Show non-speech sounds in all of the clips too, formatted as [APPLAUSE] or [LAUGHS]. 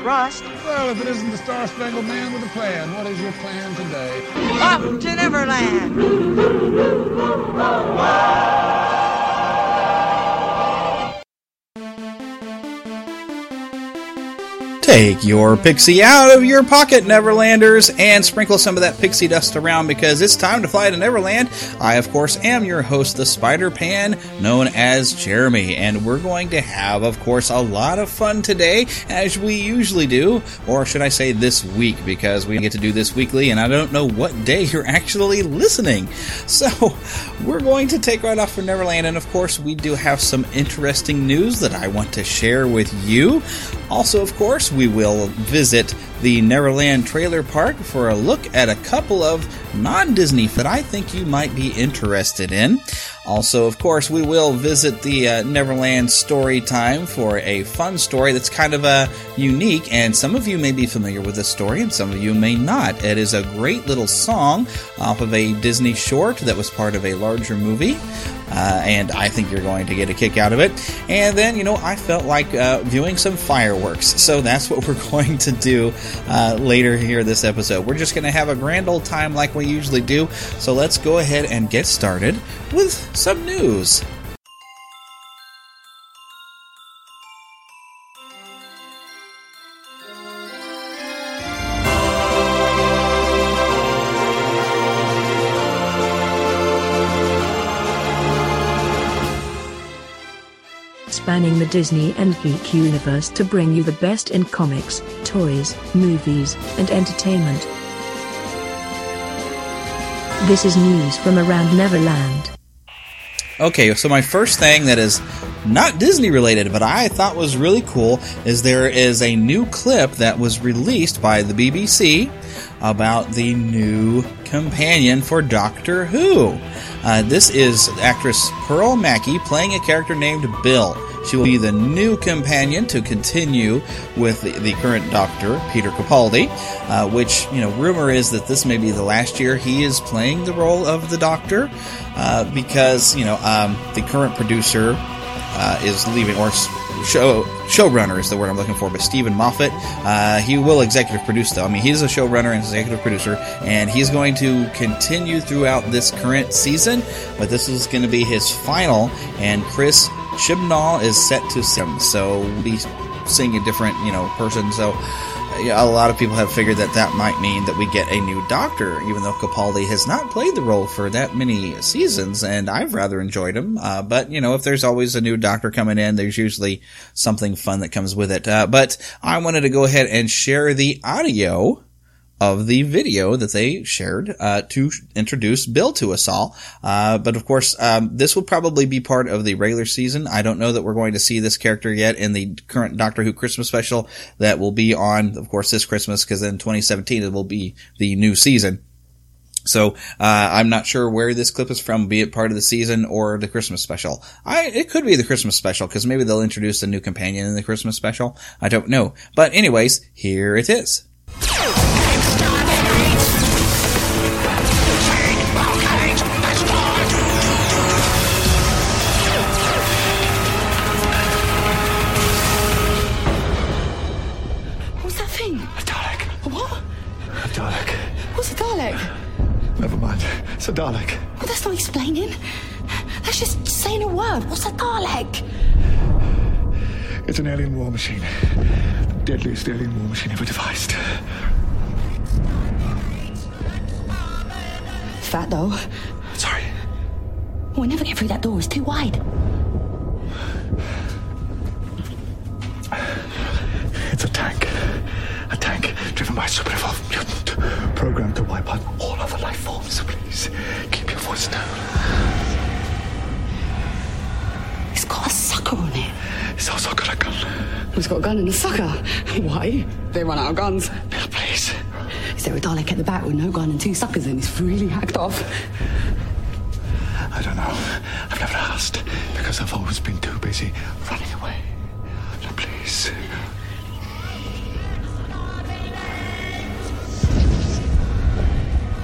trust. Well, if it isn't the Star Spangled Man with a plan, what is your plan today? Up to Neverland! [LAUGHS] Take your pixie out of your pocket, Neverlanders, and sprinkle some of that pixie dust around because it's time to fly to Neverland. I, of course, am your host, the Spider Pan, known as Jeremy, and we're going to have, of course, a lot of fun today, as we usually do, or should I say this week, because we get to do this weekly, and I don't know what day you're actually listening. So, we're going to take right off for Neverland, and of course, we do have some interesting news that I want to share with you. Also, of course, we will visit the Neverland Trailer Park for a look at a couple of non Disney that I think you might be interested in. Also, of course, we will visit the uh, Neverland Story Time for a fun story that's kind of uh, unique, and some of you may be familiar with this story, and some of you may not. It is a great little song off of a Disney short that was part of a larger movie. Uh, and I think you're going to get a kick out of it. And then, you know, I felt like uh, viewing some fireworks, so that's [LAUGHS] what we're going to do uh, later here this episode. We're just going to have a grand old time like we usually do. So let's go ahead and get started with some news. The Disney and geek universe to bring you the best in comics, toys, movies, and entertainment. This is news from around Neverland. Okay, so my first thing that is not Disney related, but I thought was really cool is there is a new clip that was released by the BBC about the new companion for Doctor Who. Uh, this is actress Pearl Mackie playing a character named Bill. She will be the new companion to continue with the, the current Doctor, Peter Capaldi, uh, which, you know, rumor is that this may be the last year he is playing the role of the Doctor, uh, because, you know, um, the current producer uh, is leaving, or show showrunner is the word I'm looking for, but Steven Moffat. Uh, he will executive produce though. I mean, he's a showrunner and executive producer, and he's going to continue throughout this current season. But this is going to be his final, and Chris Chibnall is set to sim, so be seeing a different you know person. So a lot of people have figured that that might mean that we get a new Doctor, even though Capaldi has not played the role for that many seasons, and I've rather enjoyed him. Uh, but you know, if there's always a new Doctor coming in, there's usually something fun that comes with it. Uh, but I wanted to go ahead and share the audio of the video that they shared uh, to introduce Bill to us all. Uh, but of course, um, this will probably be part of the regular season. I don't know that we're going to see this character yet in the current Doctor Who Christmas special that will be on, of course, this Christmas because in 2017 it will be the new season. So uh, I'm not sure where this clip is from, be it part of the season or the Christmas special. I it could be the Christmas special because maybe they'll introduce a new companion in the Christmas special. I don't know, but anyways, here it is. Dalek. Well, that's not explaining. That's just saying a word. What's a Dalek? It's an alien war machine. The deadliest alien war machine ever devised. Fat though. Sorry. We'll never get through that door. It's too wide. Voice down. It's got a sucker on it. It's also got a gun. It's got a gun and a sucker. [LAUGHS] Why? They run out of guns. Bill, please. Is there a Dalek at the back with no gun and two suckers and it's really hacked off? I don't know. I've never asked because I've always been too busy running away. So please.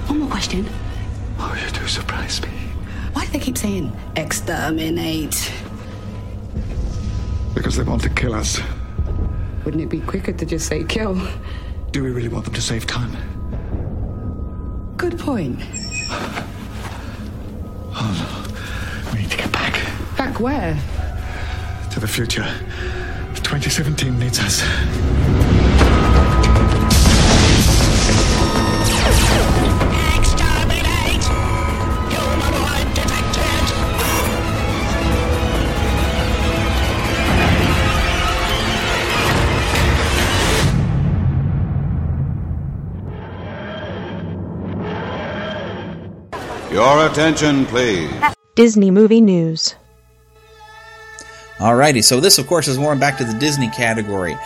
One more question. Exterminate? Because they want to kill us. Wouldn't it be quicker to just say kill? Do we really want them to save time? Good point. [SIGHS] Oh no. We need to get back. Back where? To the future. 2017 needs us. Your attention, please. Disney Movie News. Alrighty, so this, of course, is more back to the Disney category.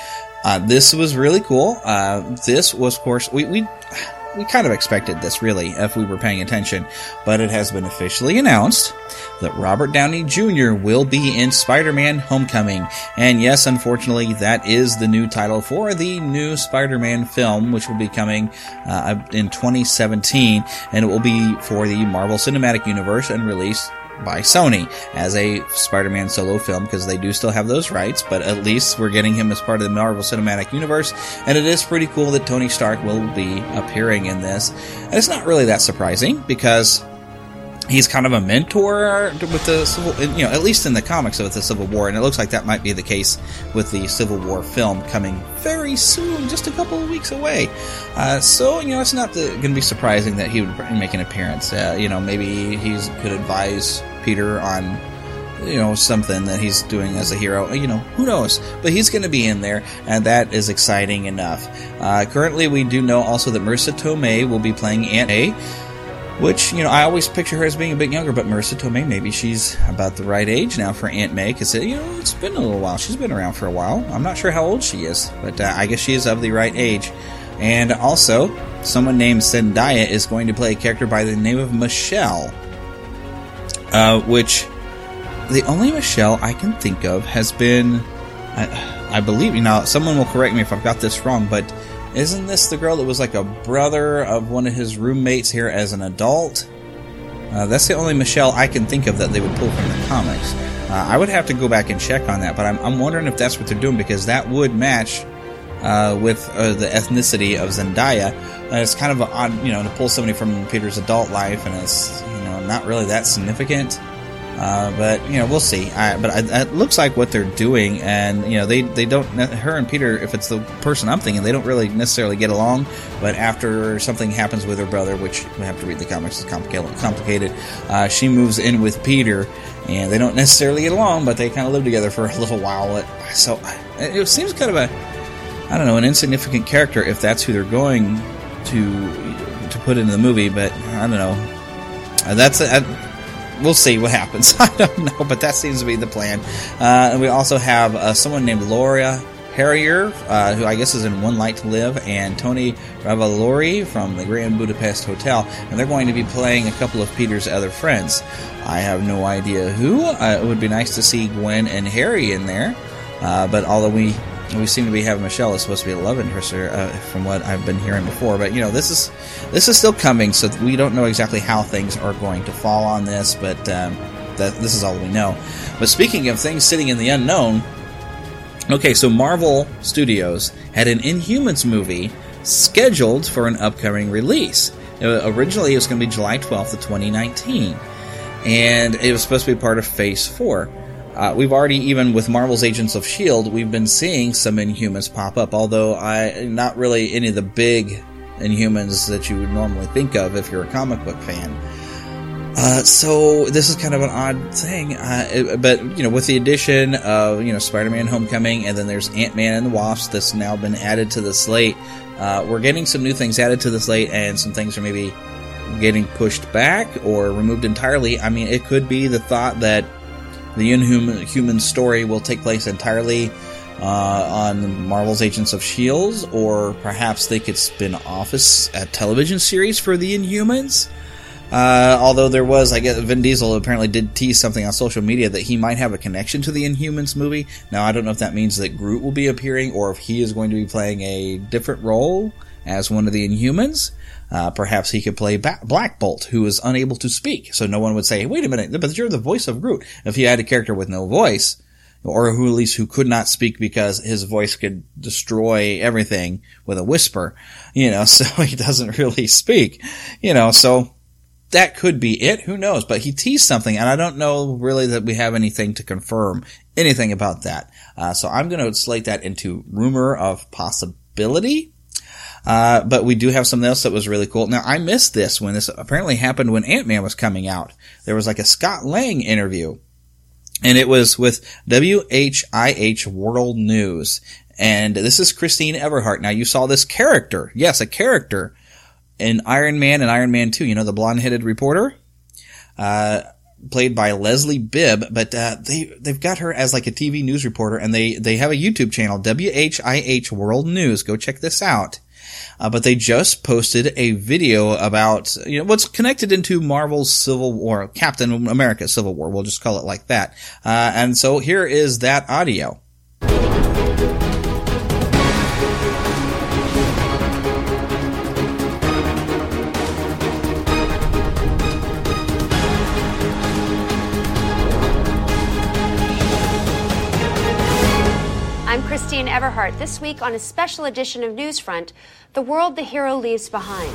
Uh, this was really cool. Uh, this was, of course, we, we we kind of expected this, really, if we were paying attention, but it has been officially announced that Robert Downey Jr. will be in Spider-Man Homecoming. And yes, unfortunately, that is the new title for the new Spider-Man film, which will be coming uh, in 2017, and it will be for the Marvel Cinematic Universe and released by Sony as a Spider-Man solo film because they do still have those rights, but at least we're getting him as part of the Marvel Cinematic Universe, and it is pretty cool that Tony Stark will be appearing in this. And it's not really that surprising because he's kind of a mentor with the civil, you know, at least in the comics of the Civil War, and it looks like that might be the case with the Civil War film coming very soon, just a couple of weeks away. Uh, so you know, it's not going to be surprising that he would make an appearance. Uh, you know, maybe he could advise Peter on you know something that he's doing as a hero. You know who knows? But he's going to be in there and that is exciting enough. Uh, currently we do know also that Marisa Tomei will be playing aunt may which you know i always picture her as being a bit younger but Marisa Tomei maybe she's about the right age now for aunt may because you know it's been a little while. She's been around for a while. I'm not sure how old she is but uh, i guess she is of the right age. And also someone named zendaya is going to play a character by the name of michelle uh, which the only Michelle I can think of has been, I, I believe, you know, someone will correct me if I've got this wrong, but isn't this the girl that was like a brother of one of his roommates here as an adult? Uh, that's the only Michelle I can think of that they would pull from the comics. Uh, I would have to go back and check on that, but I'm, I'm wondering if that's what they're doing because that would match uh, with uh, the ethnicity of Zendaya. And it's kind of odd, you know, to pull somebody from Peter's adult life, and it's you know not really that significant. Uh, but you know, we'll see. I, but I, it looks like what they're doing, and you know, they they don't. Her and Peter, if it's the person I'm thinking, they don't really necessarily get along. But after something happens with her brother, which we have to read the comics, complicated. Complicated. Uh, she moves in with Peter, and they don't necessarily get along, but they kind of live together for a little while. So it seems kind of a I don't know, an insignificant character if that's who they're going to to put into the movie, but I don't know. Uh, that's a, we'll see what happens. [LAUGHS] I don't know, but that seems to be the plan. Uh, and we also have uh, someone named Laura Harrier, uh, who I guess is in One Life to Live, and Tony Revolori from the Grand Budapest Hotel, and they're going to be playing a couple of Peter's other friends. I have no idea who. Uh, it would be nice to see Gwen and Harry in there, uh, but although we we seem to be having Michelle is supposed to be a love interest, uh, from what I've been hearing before. But you know, this is this is still coming, so we don't know exactly how things are going to fall on this. But um, that this is all we know. But speaking of things sitting in the unknown, okay, so Marvel Studios had an Inhumans movie scheduled for an upcoming release. Uh, originally, it was going to be July 12th of 2019, and it was supposed to be part of Phase Four. Uh, we've already, even with Marvel's Agents of S.H.I.E.L.D., we've been seeing some Inhumans pop up, although I not really any of the big Inhumans that you would normally think of if you're a comic book fan. Uh, so this is kind of an odd thing, uh, it, but you know, with the addition of you know Spider-Man: Homecoming, and then there's Ant-Man and the Wasp that's now been added to the slate. Uh, we're getting some new things added to the slate, and some things are maybe getting pushed back or removed entirely. I mean, it could be the thought that the Inhuman human story will take place entirely uh, on Marvel's Agents of S.H.I.E.L.D., or perhaps they could spin off a television series for the Inhumans. Uh, although there was, I guess, Vin Diesel apparently did tease something on social media that he might have a connection to the Inhumans movie. Now, I don't know if that means that Groot will be appearing or if he is going to be playing a different role as one of the Inhumans. Uh, perhaps he could play ba- Black Bolt, who is unable to speak. So no one would say, wait a minute, but you're the voice of Groot. If he had a character with no voice, or who at least who could not speak because his voice could destroy everything with a whisper, you know, [LAUGHS] so he doesn't really speak, you know, so that could be it. Who knows? But he teased something, and I don't know really that we have anything to confirm anything about that. Uh, so I'm going to slate that into rumor of possibility. Uh, but we do have something else that was really cool. Now, I missed this when this apparently happened when Ant-Man was coming out. There was like a Scott Lang interview. And it was with WHIH World News. And this is Christine Everhart. Now, you saw this character. Yes, a character in Iron Man and Iron Man 2. You know, the blonde-headed reporter? Uh, played by Leslie Bibb, but uh, they they've got her as like a TV news reporter, and they they have a YouTube channel, WHIH World News. Go check this out. Uh, but they just posted a video about you know what's connected into Marvel's Civil War, Captain America Civil War. We'll just call it like that. Uh, and so here is that audio. I'm Christine Everhart. This week on a special edition of Newsfront, the world the hero leaves behind.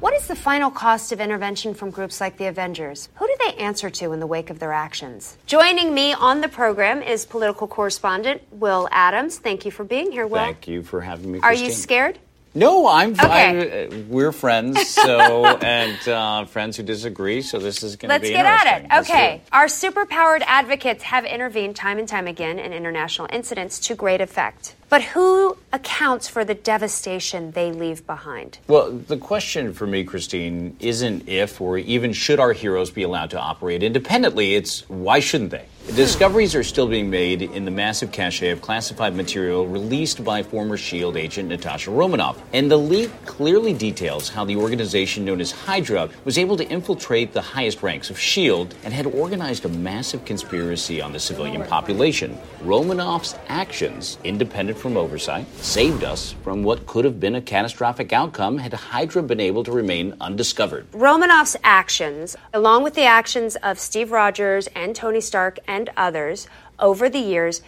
What is the final cost of intervention from groups like the Avengers? Who do they answer to in the wake of their actions? Joining me on the program is political correspondent Will Adams. Thank you for being here, Will. Thank you for having me. Are you scared? No, I'm. Okay. Uh, we're friends, so [LAUGHS] and uh, friends who disagree. So this is going to be. Let's get at it. Let's Okay. Our superpowered advocates have intervened time and time again in international incidents to great effect. But who accounts for the devastation they leave behind? Well, the question for me, Christine, isn't if or even should our heroes be allowed to operate independently. It's why shouldn't they? Discoveries are still being made in the massive cache of classified material released by former SHIELD agent Natasha Romanoff. And the leak clearly details how the organization known as Hydra was able to infiltrate the highest ranks of SHIELD and had organized a massive conspiracy on the civilian population. Romanoff's actions, independent from oversight, saved us from what could have been a catastrophic outcome had Hydra been able to remain undiscovered. Romanoff's actions, along with the actions of Steve Rogers and Tony Stark and others over the years,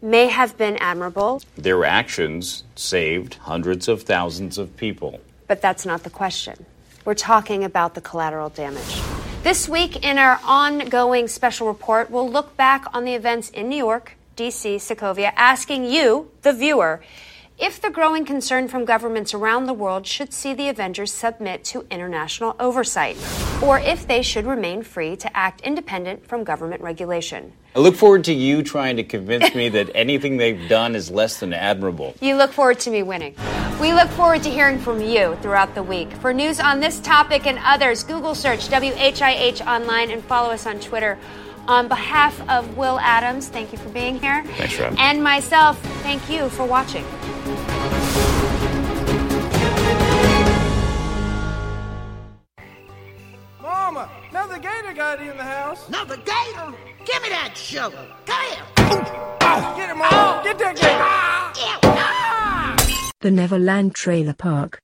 may have been admirable, Their actions saved hundreds of thousands of people. but that's not the question. We're talking about the collateral damage. This week, in our ongoing special report, we'll look back on the events in New York, D.C., Sokovia, asking you, the viewer, if the growing concern from governments around the world should see the Avengers submit to international oversight, or if they should remain free to act independent from government regulation. I look forward to you trying to convince me that [LAUGHS] anything they've done is less than admirable. You look forward to me winning. We look forward to hearing from you throughout the week. For news on this topic and others, Google search WHIH online and follow us on Twitter. On behalf of Will Adams, thank you for being here. Thanks for having me. And myself, thank you for watching. Mama, another gator got in the house. Another gator? Give me that shovel. Come here. Get him, Mama. Get that gator. Ah. The Neverland Trailer Park.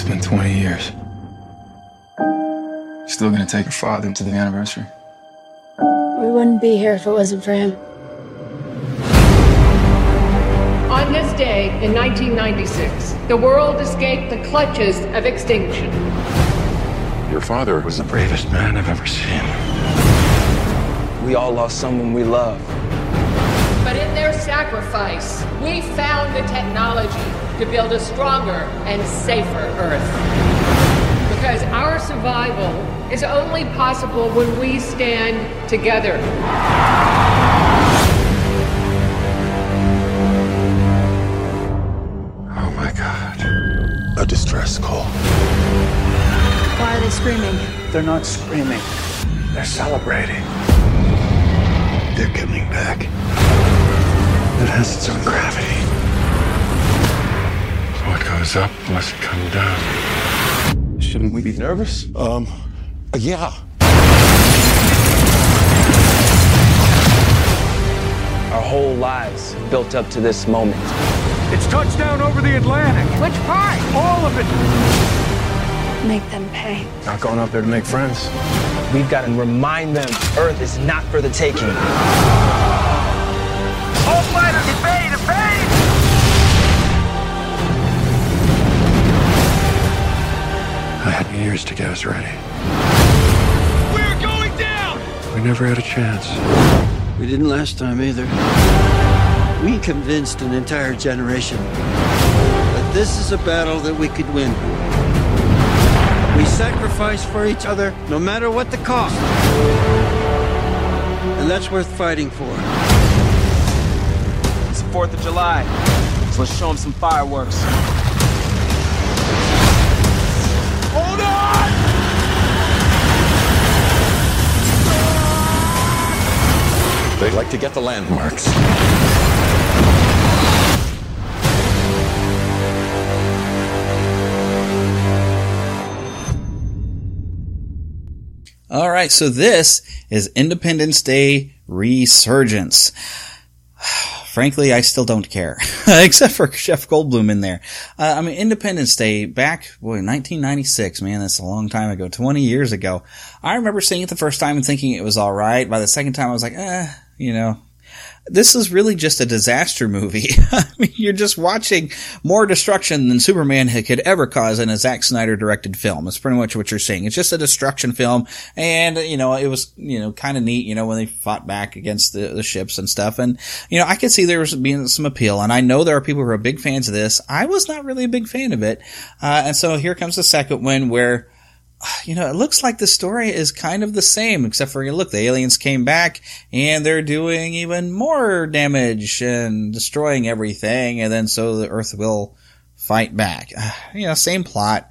It's been 20 years. Still gonna take your father to the anniversary? We wouldn't be here if it wasn't for him. On this day in 1996, the world escaped the clutches of extinction. Your father was the bravest man I've ever seen. We all lost someone we love. But in their sacrifice, we found the technology to build a stronger and safer Earth. Because our survival is only possible when we stand together. Oh my god. A distress call. Why are they screaming? They're not screaming. They're celebrating. They're coming back. It has its own gravity. What goes up must come down. Shouldn't we be nervous? Um, yeah. Our whole lives built up to this moment. It's touchdown over the Atlantic. Which part? All of it. Make them pay. Not going up there to make friends. We've got to remind them Earth is not for the taking. Years to get us ready. We're going down! We never had a chance. We didn't last time either. We convinced an entire generation that this is a battle that we could win. We sacrifice for each other no matter what the cost. And that's worth fighting for. It's the 4th of July, so let's show them some fireworks. They like to get the landmarks. All right, so this is Independence Day Resurgence. [SIGHS] Frankly, I still don't care, [LAUGHS] except for Jeff Goldblum in there. Uh, I mean, Independence Day back, boy, 1996, man, that's a long time ago, 20 years ago. I remember seeing it the first time and thinking it was alright. By the second time, I was like, eh, you know, this is really just a disaster movie. [LAUGHS] I mean, you're just watching more destruction than Superman could ever cause in a Zack Snyder directed film. It's pretty much what you're seeing. It's just a destruction film. And, you know, it was, you know, kind of neat, you know, when they fought back against the, the ships and stuff. And, you know, I could see there was being some appeal. And I know there are people who are big fans of this. I was not really a big fan of it. Uh, and so here comes the second one where, [SIGHS] you know, it looks like the story is kind of the same, except for, you, look, the aliens came back and they're doing even more damage and destroying everything. And then so the Earth will fight back. [SIGHS] You know, same plot.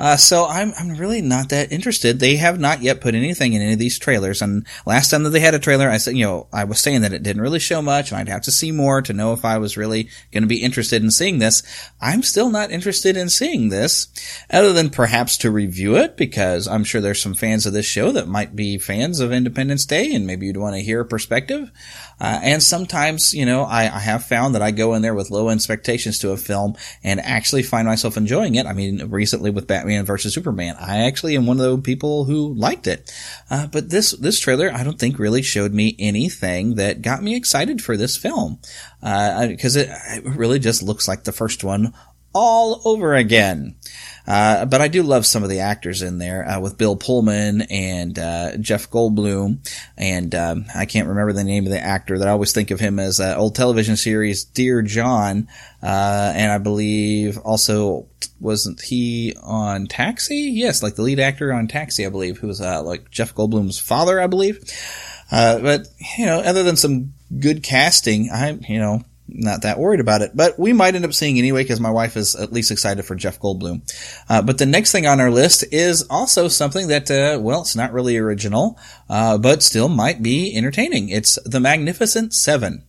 Uh, so I'm, I'm really not that interested. They have not yet put anything in any of these trailers. And last time that they had a trailer, I said, you know, I was saying that it didn't really show much and I'd have to see more to know if I was really going to be interested in seeing this. I'm still not interested in seeing this other than perhaps to review it because I'm sure there's some fans of this show that might be fans of Independence Day and maybe you'd want to hear a perspective. Uh, and sometimes, you know, I, I have found that I go in there with low expectations to a film and actually find myself enjoying it. I mean, recently with Batman versus Superman, I actually am one of those people who liked it. Uh, but this, this trailer, I don't think really showed me anything that got me excited for this film. Uh, cause it, it really just looks like the first one all over again. Uh, but I do love some of the actors in there uh, with Bill Pullman and uh, Jeff Goldblum, and um, I can't remember the name of the actor that I always think of him as uh, old television series Dear John, uh, and I believe also wasn't he on Taxi? Yes, like the lead actor on Taxi, I believe, who was like Jeff Goldblum's father, I believe. but you know, other than some good casting, I you know not that worried about it. But we might end up seeing anyway because my wife is at least excited for Jeff Goldblum. Uh, but the next thing on our list is also something that, uh, well, it's not really original, uh, but still might be entertaining. It's The Magnificent Seven.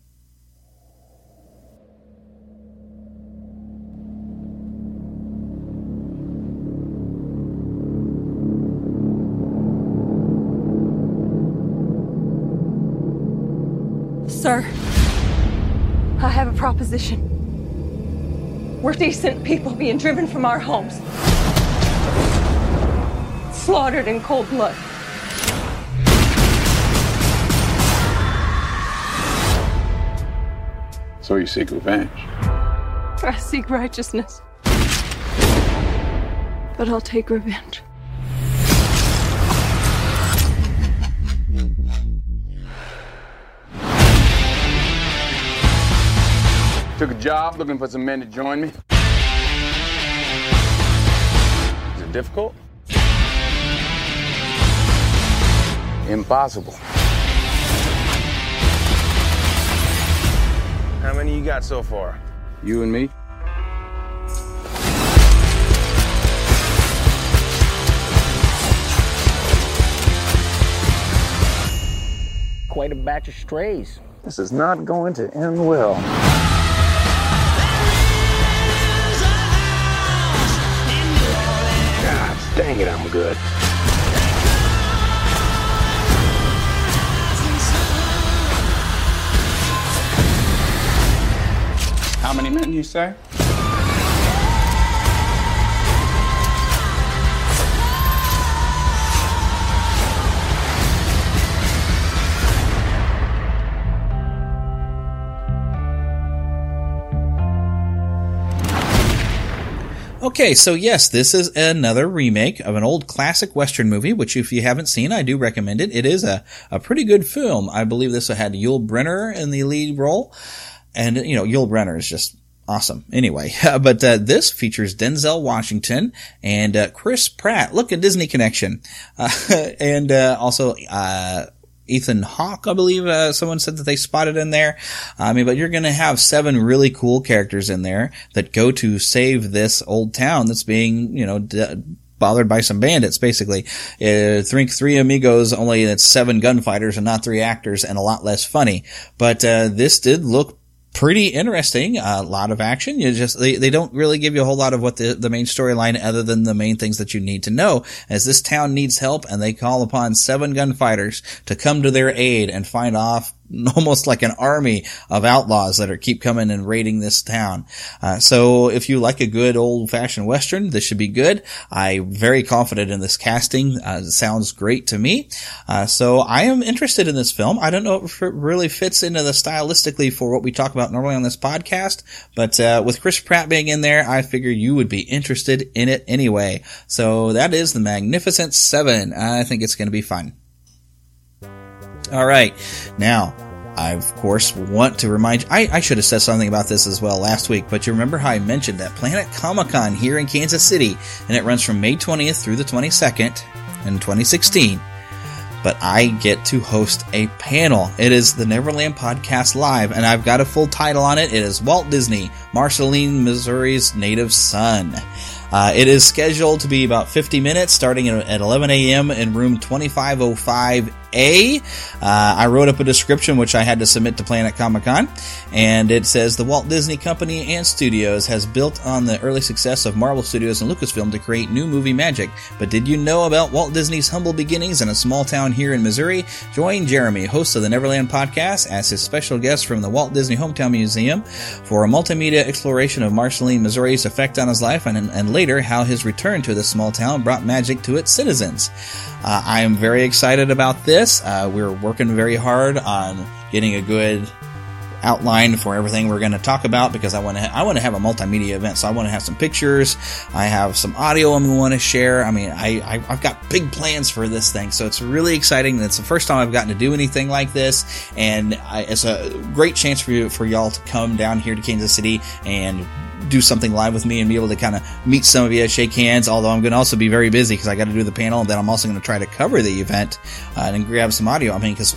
Proposition. We're decent people being driven from our homes, slaughtered in cold blood. So you seek revenge? I seek righteousness. But I'll take revenge. Took a job looking for some men to join me. Is it difficult? Impossible. How many you got so far? You and me? Quite a batch of strays. This is not going to end well. Dang it, I'm good. How many men you say? Okay, so yes, this is another remake of an old classic Western movie, which if you haven't seen, I do recommend it. It is a, a pretty good film. I believe this had Yul Brynner in the lead role. And, you know, Yul Brynner is just awesome. Anyway, [LAUGHS] but uh, this features Denzel Washington and uh, Chris Pratt. Look, a Disney connection. Uh, [LAUGHS] and uh, also, uh, Ethan Hawke, I believe, uh, someone said that they spotted in there. I mean, but you're going to have seven really cool characters in there that go to save this old town that's being, you know, d- bothered by some bandits, basically. Uh, think three amigos, only it's seven gunfighters and not three actors and a lot less funny. But, uh, this did look pretty interesting. A lot of action. You just they, they don't really give you a whole lot of what the the main storyline other than the main things that you need to know. As this town needs help, and they call upon seven gunfighters to come to their aid and find off [LAUGHS] almost like an army of outlaws that are keep coming and raiding this town. Uh, so if you like a good old fashioned western, this should be good. I'm very confident in this casting. Uh, it sounds great to me. Uh, so I am interested in this film. I don't know if it really fits into the stylistically for what we talk about normally on this podcast, but uh, with Chris Pratt being in there, I figure you would be interested in it anyway. So that is the Magnificent Seven. I think it's going to be fun. All right. Now, I, of course, want to remind you, I, I, should have said something about this as well last week, but you remember how I mentioned that Planet Comic Con here in Kansas City, and it runs from May 20th through the 22nd in 2016. But I get to host a panel. It is the Neverland Podcast Live, and I've got a full title on it. It is Walt Disney, Marceline, Missouri's native son. Uh, it is scheduled to be about 50 minutes starting at 11 a.m. in room 2505 a. Uh, I wrote up a description which I had to submit to Planet Comic Con, and it says the Walt Disney Company and Studios has built on the early success of Marvel Studios and Lucasfilm to create new movie magic. But did you know about Walt Disney's humble beginnings in a small town here in Missouri? Join Jeremy, host of the Neverland podcast, as his special guest from the Walt Disney Hometown Museum for a multimedia exploration of Marceline, Missouri's effect on his life, and, and later how his return to the small town brought magic to its citizens. Uh, I am very excited about this. Uh, we're working very hard on getting a good outline for everything we're going to talk about because I want to ha- I want to have a multimedia event. So I want to have some pictures. I have some audio I'm going to want to share. I mean, I, I have got big plans for this thing, so it's really exciting. It's the first time I've gotten to do anything like this, and I, it's a great chance for you for y'all to come down here to Kansas City and do something live with me and be able to kind of meet some of you, shake hands. Although I'm going to also be very busy because I got to do the panel, and then I'm also going to try to cover the event uh, and grab some audio. I mean, because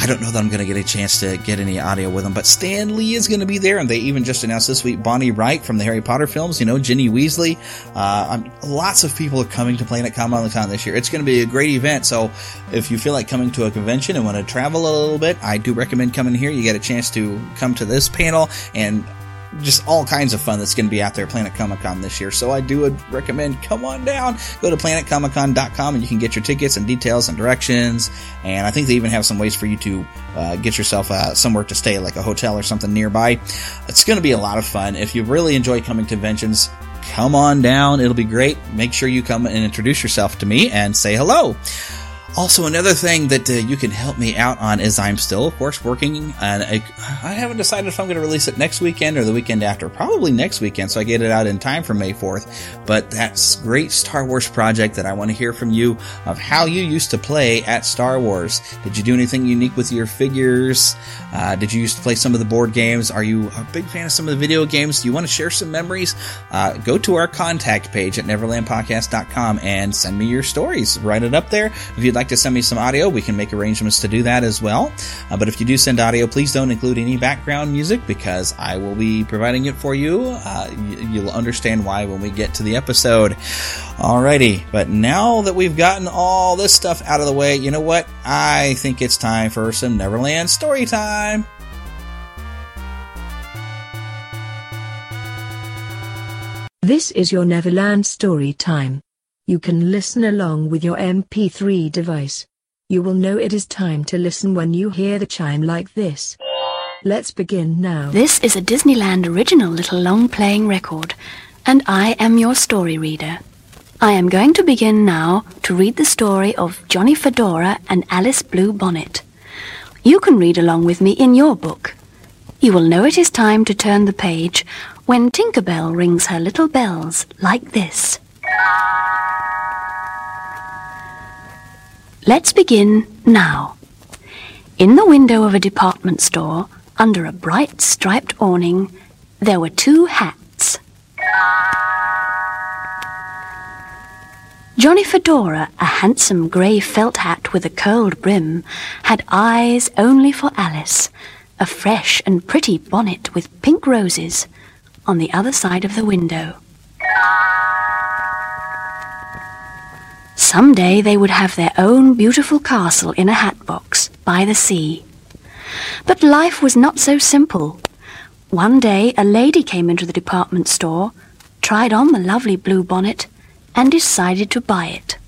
I don't know that I'm going to get a chance to get any audio with them, but Stan Lee is going to be there, and they even just announced this week Bonnie Wright from the Harry Potter films. You know, Ginny Weasley. Uh, lots of people are coming to Planet Comic Con this year. It's going to be a great event. So, if you feel like coming to a convention and want to travel a little bit, I do recommend coming here. You get a chance to come to this panel and just all kinds of fun that's going to be out there at Planet Comic Con this year. So I do recommend come on down, go to planetcomiccon.com and you can get your tickets and details and directions. And I think they even have some ways for you to uh, get yourself uh, somewhere to stay, like a hotel or something nearby. It's going to be a lot of fun. If you really enjoy coming to conventions, come on down. It'll be great. Make sure you come and introduce yourself to me and say hello. Also, another thing that uh, you can help me out on is I'm still, of course, working and I, haven't decided if I'm going to release it next weekend or the weekend after. Probably next weekend, so I get it out in time for May 4th. But that's great Star Wars project that I want to hear from you of how you used to play at Star Wars. Did you do anything unique with your figures? Uh, did you used to play some of the board games? Are you a big fan of some of the video games? Do you want to share some memories? Uh, go to our contact page at neverlandpodcast.com and send me your stories. Write it up there. If you'd like to send me some audio, we can make arrangements to do that as well. Uh, but if you do send audio, please don't include any background music because I will be providing it for you. Uh, you'll understand why when we get to the episode. Alrighty, but now that we've gotten all this stuff out of the way, you know what? I think it's time for some Neverland story time. This is your Neverland story time. You can listen along with your MP3 device. You will know it is time to listen when you hear the chime like this. Let's begin now. This is a Disneyland original little long playing record, and I am your story reader. I am going to begin now to read the story of Johnny Fedora and Alice Blue Bonnet. You can read along with me in your book. You will know it is time to turn the page when Tinkerbell rings her little bells like this. Let's begin now. In the window of a department store, under a bright striped awning, there were two hats. Johnny Fedora, a handsome grey felt hat with a curled brim, had eyes only for Alice, a fresh and pretty bonnet with pink roses, on the other side of the window. Some day they would have their own beautiful castle in a hat box by the sea. But life was not so simple. One day a lady came into the department store, tried on the lovely blue bonnet, and decided to buy it.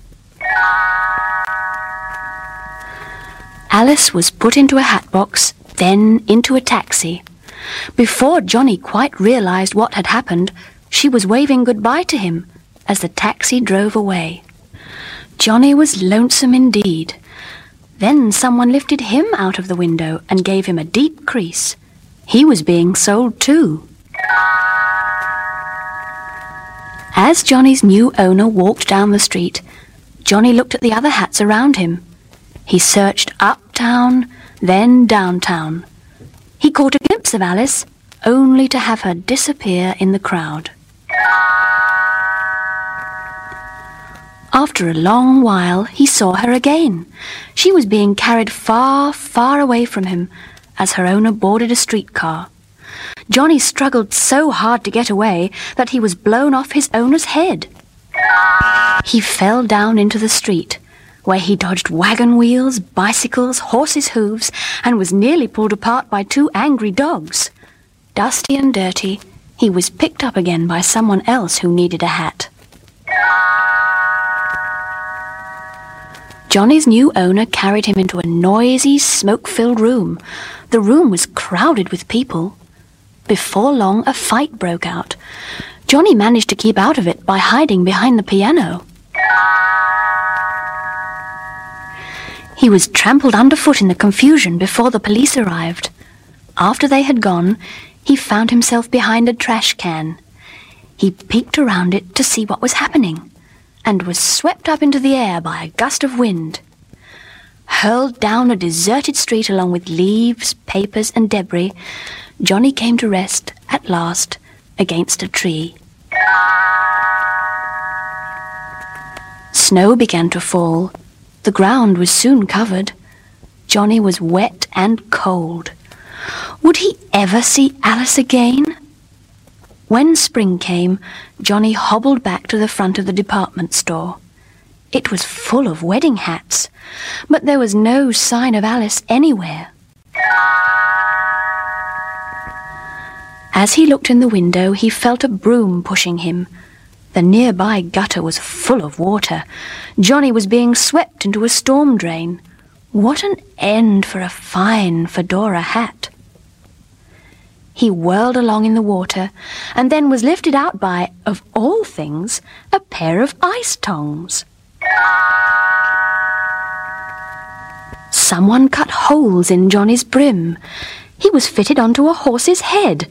Alice was put into a hat box, then into a taxi. Before Johnny quite realized what had happened, she was waving goodbye to him as the taxi drove away. Johnny was lonesome indeed. Then someone lifted him out of the window and gave him a deep crease. He was being sold too. As Johnny's new owner walked down the street, Johnny looked at the other hats around him. He searched uptown, then downtown. He caught a glimpse of Alice, only to have her disappear in the crowd. After a long while, he saw her again. She was being carried far, far away from him as her owner boarded a streetcar. Johnny struggled so hard to get away that he was blown off his owner's head. He fell down into the street, where he dodged wagon wheels, bicycles, horses' hooves, and was nearly pulled apart by two angry dogs. Dusty and dirty, he was picked up again by someone else who needed a hat. Johnny's new owner carried him into a noisy, smoke filled room. The room was crowded with people. Before long, a fight broke out. Johnny managed to keep out of it by hiding behind the piano. He was trampled underfoot in the confusion before the police arrived. After they had gone, he found himself behind a trash can. He peeked around it to see what was happening and was swept up into the air by a gust of wind. Hurled down a deserted street along with leaves, papers, and debris, Johnny came to rest, at last, against a tree. Snow began to fall. The ground was soon covered. Johnny was wet and cold. Would he ever see Alice again? When spring came, Johnny hobbled back to the front of the department store. It was full of wedding hats, but there was no sign of Alice anywhere. As he looked in the window, he felt a broom pushing him. The nearby gutter was full of water. Johnny was being swept into a storm drain. What an end for a fine fedora hat! He whirled along in the water and then was lifted out by, of all things, a pair of ice tongs. Someone cut holes in Johnny's brim. He was fitted onto a horse's head.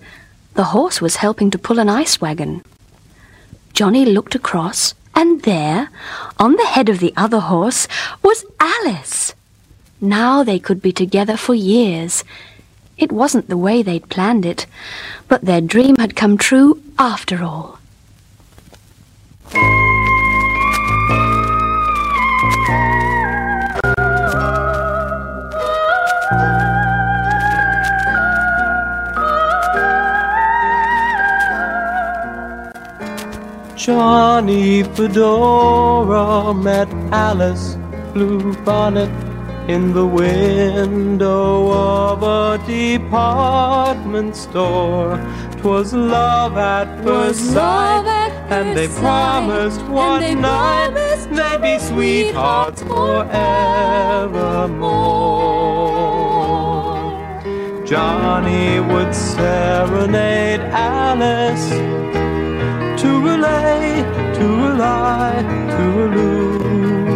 The horse was helping to pull an ice wagon. Johnny looked across, and there, on the head of the other horse, was Alice. Now they could be together for years. It wasn't the way they'd planned it, but their dream had come true after all. Johnny Fedora met Alice Bluebonnet in the window of a department store. 'Twas love at first sight, and they promised one night they'd be sweethearts forevermore. Johnny would serenade Alice to relay, to lie, to elude.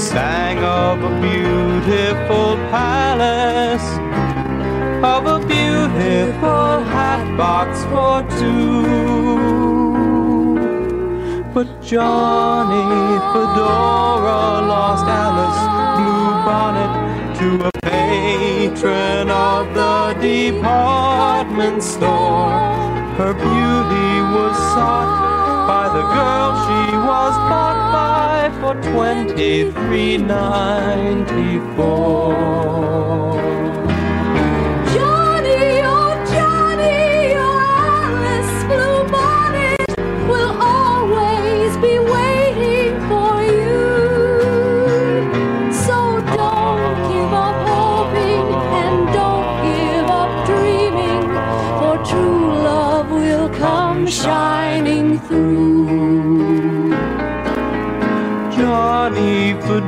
Sang of a beautiful palace, of a beautiful hat box for two. But Johnny Fedora lost Alice Blue Bonnet to a patron of the department store. Her beauty was sought by the girl she was bought by for twenty-three ninety-four. Johnny,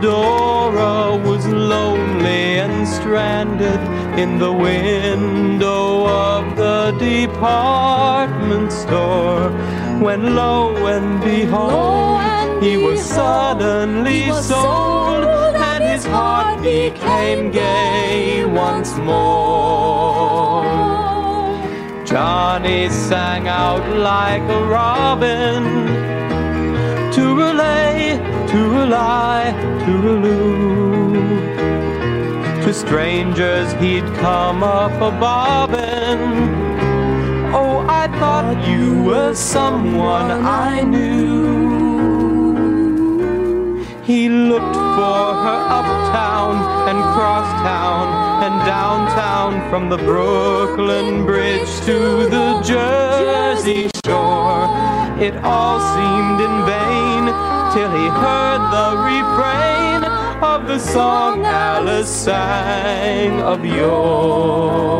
Fedora was lonely and stranded in the window of the department store when lo and behold he was suddenly sold and his heart became gay once more. Johnny sang out like a robin to relay, to a lie, to elude. To strangers he'd come up a bobbin. Oh, I thought you were someone I knew. He looked for her uptown and crosstown and downtown from the Brooklyn Bridge to the Jersey Shore. It all seemed in vain till he heard the refrain of the song Alice sang of yore.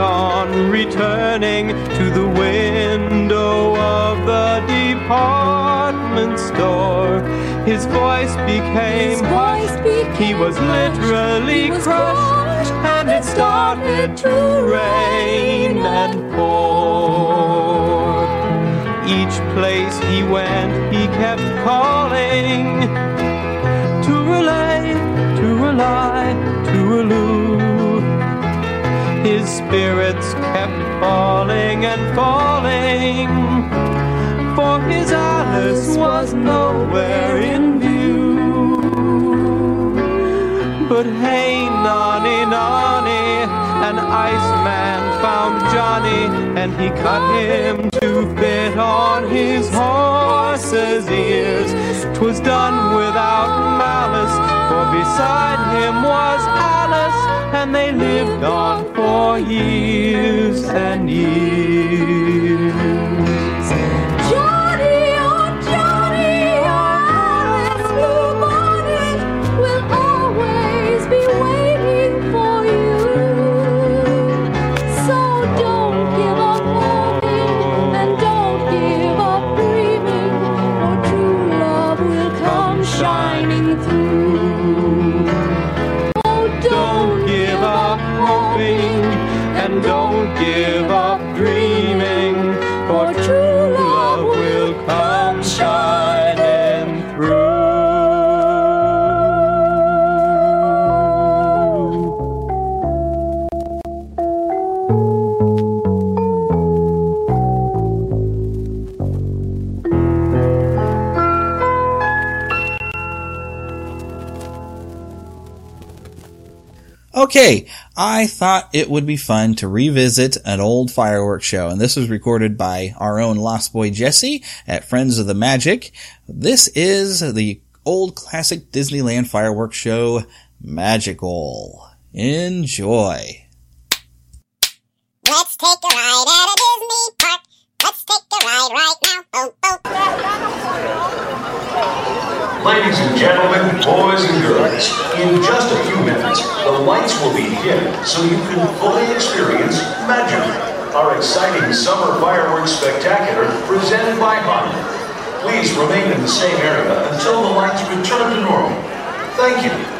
On returning to the window of the department store. His voice became His voice hushed. He was literally crushed, and it started to rain and pour. Each place he went, he kept calling to relay, to rely, His spirits kept falling and falling, for his Alice was nowhere in view. But hey, Nani, Nani, an Iceman found Johnny, and he cut him fit on his horse's ears. 'Twas done without malice, for beside him was Alice, and they lived on for years and years. Okay, I thought it would be fun to revisit an old fireworks show, and this was recorded by our own Lost Boy Jesse at Friends of the Magic. This is the old classic Disneyland fireworks show, Magical. Enjoy. Let's take a ride at a Disney park. Let's take a ride right now. Oh, oh. Ladies and gentlemen, boys and girls, in just a few minutes, the lights will be dim so you can fully experience Magic, our exciting summer fireworks spectacular presented by Honda. Please remain in the same area until the lights return to normal. Thank you.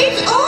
It's